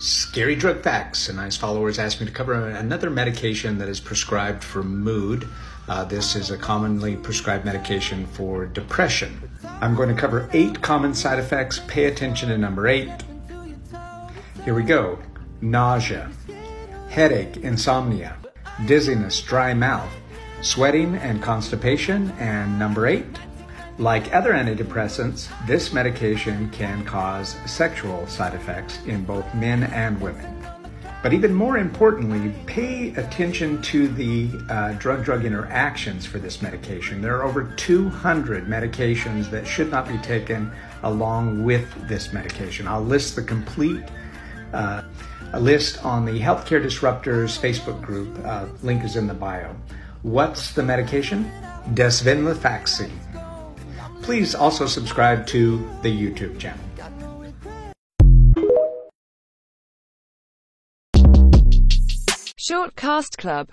Scary Drug Facts. A nice followers asked me to cover another medication that is prescribed for mood. Uh, this is a commonly prescribed medication for depression. I'm going to cover eight common side effects. Pay attention to number eight. Here we go nausea, headache, insomnia, dizziness, dry mouth, sweating and constipation, and number eight, like other antidepressants, this medication can cause sexual side effects in both men and women. But even more importantly, pay attention to the drug drug interactions for this medication. There are over 200 medications that should not be taken along with this medication. I'll list the complete uh, list on the Healthcare Disruptors Facebook group. Uh, link is in the bio. What's the medication? Desvenlafaxine. Please also subscribe to the YouTube channel. Short Cast Club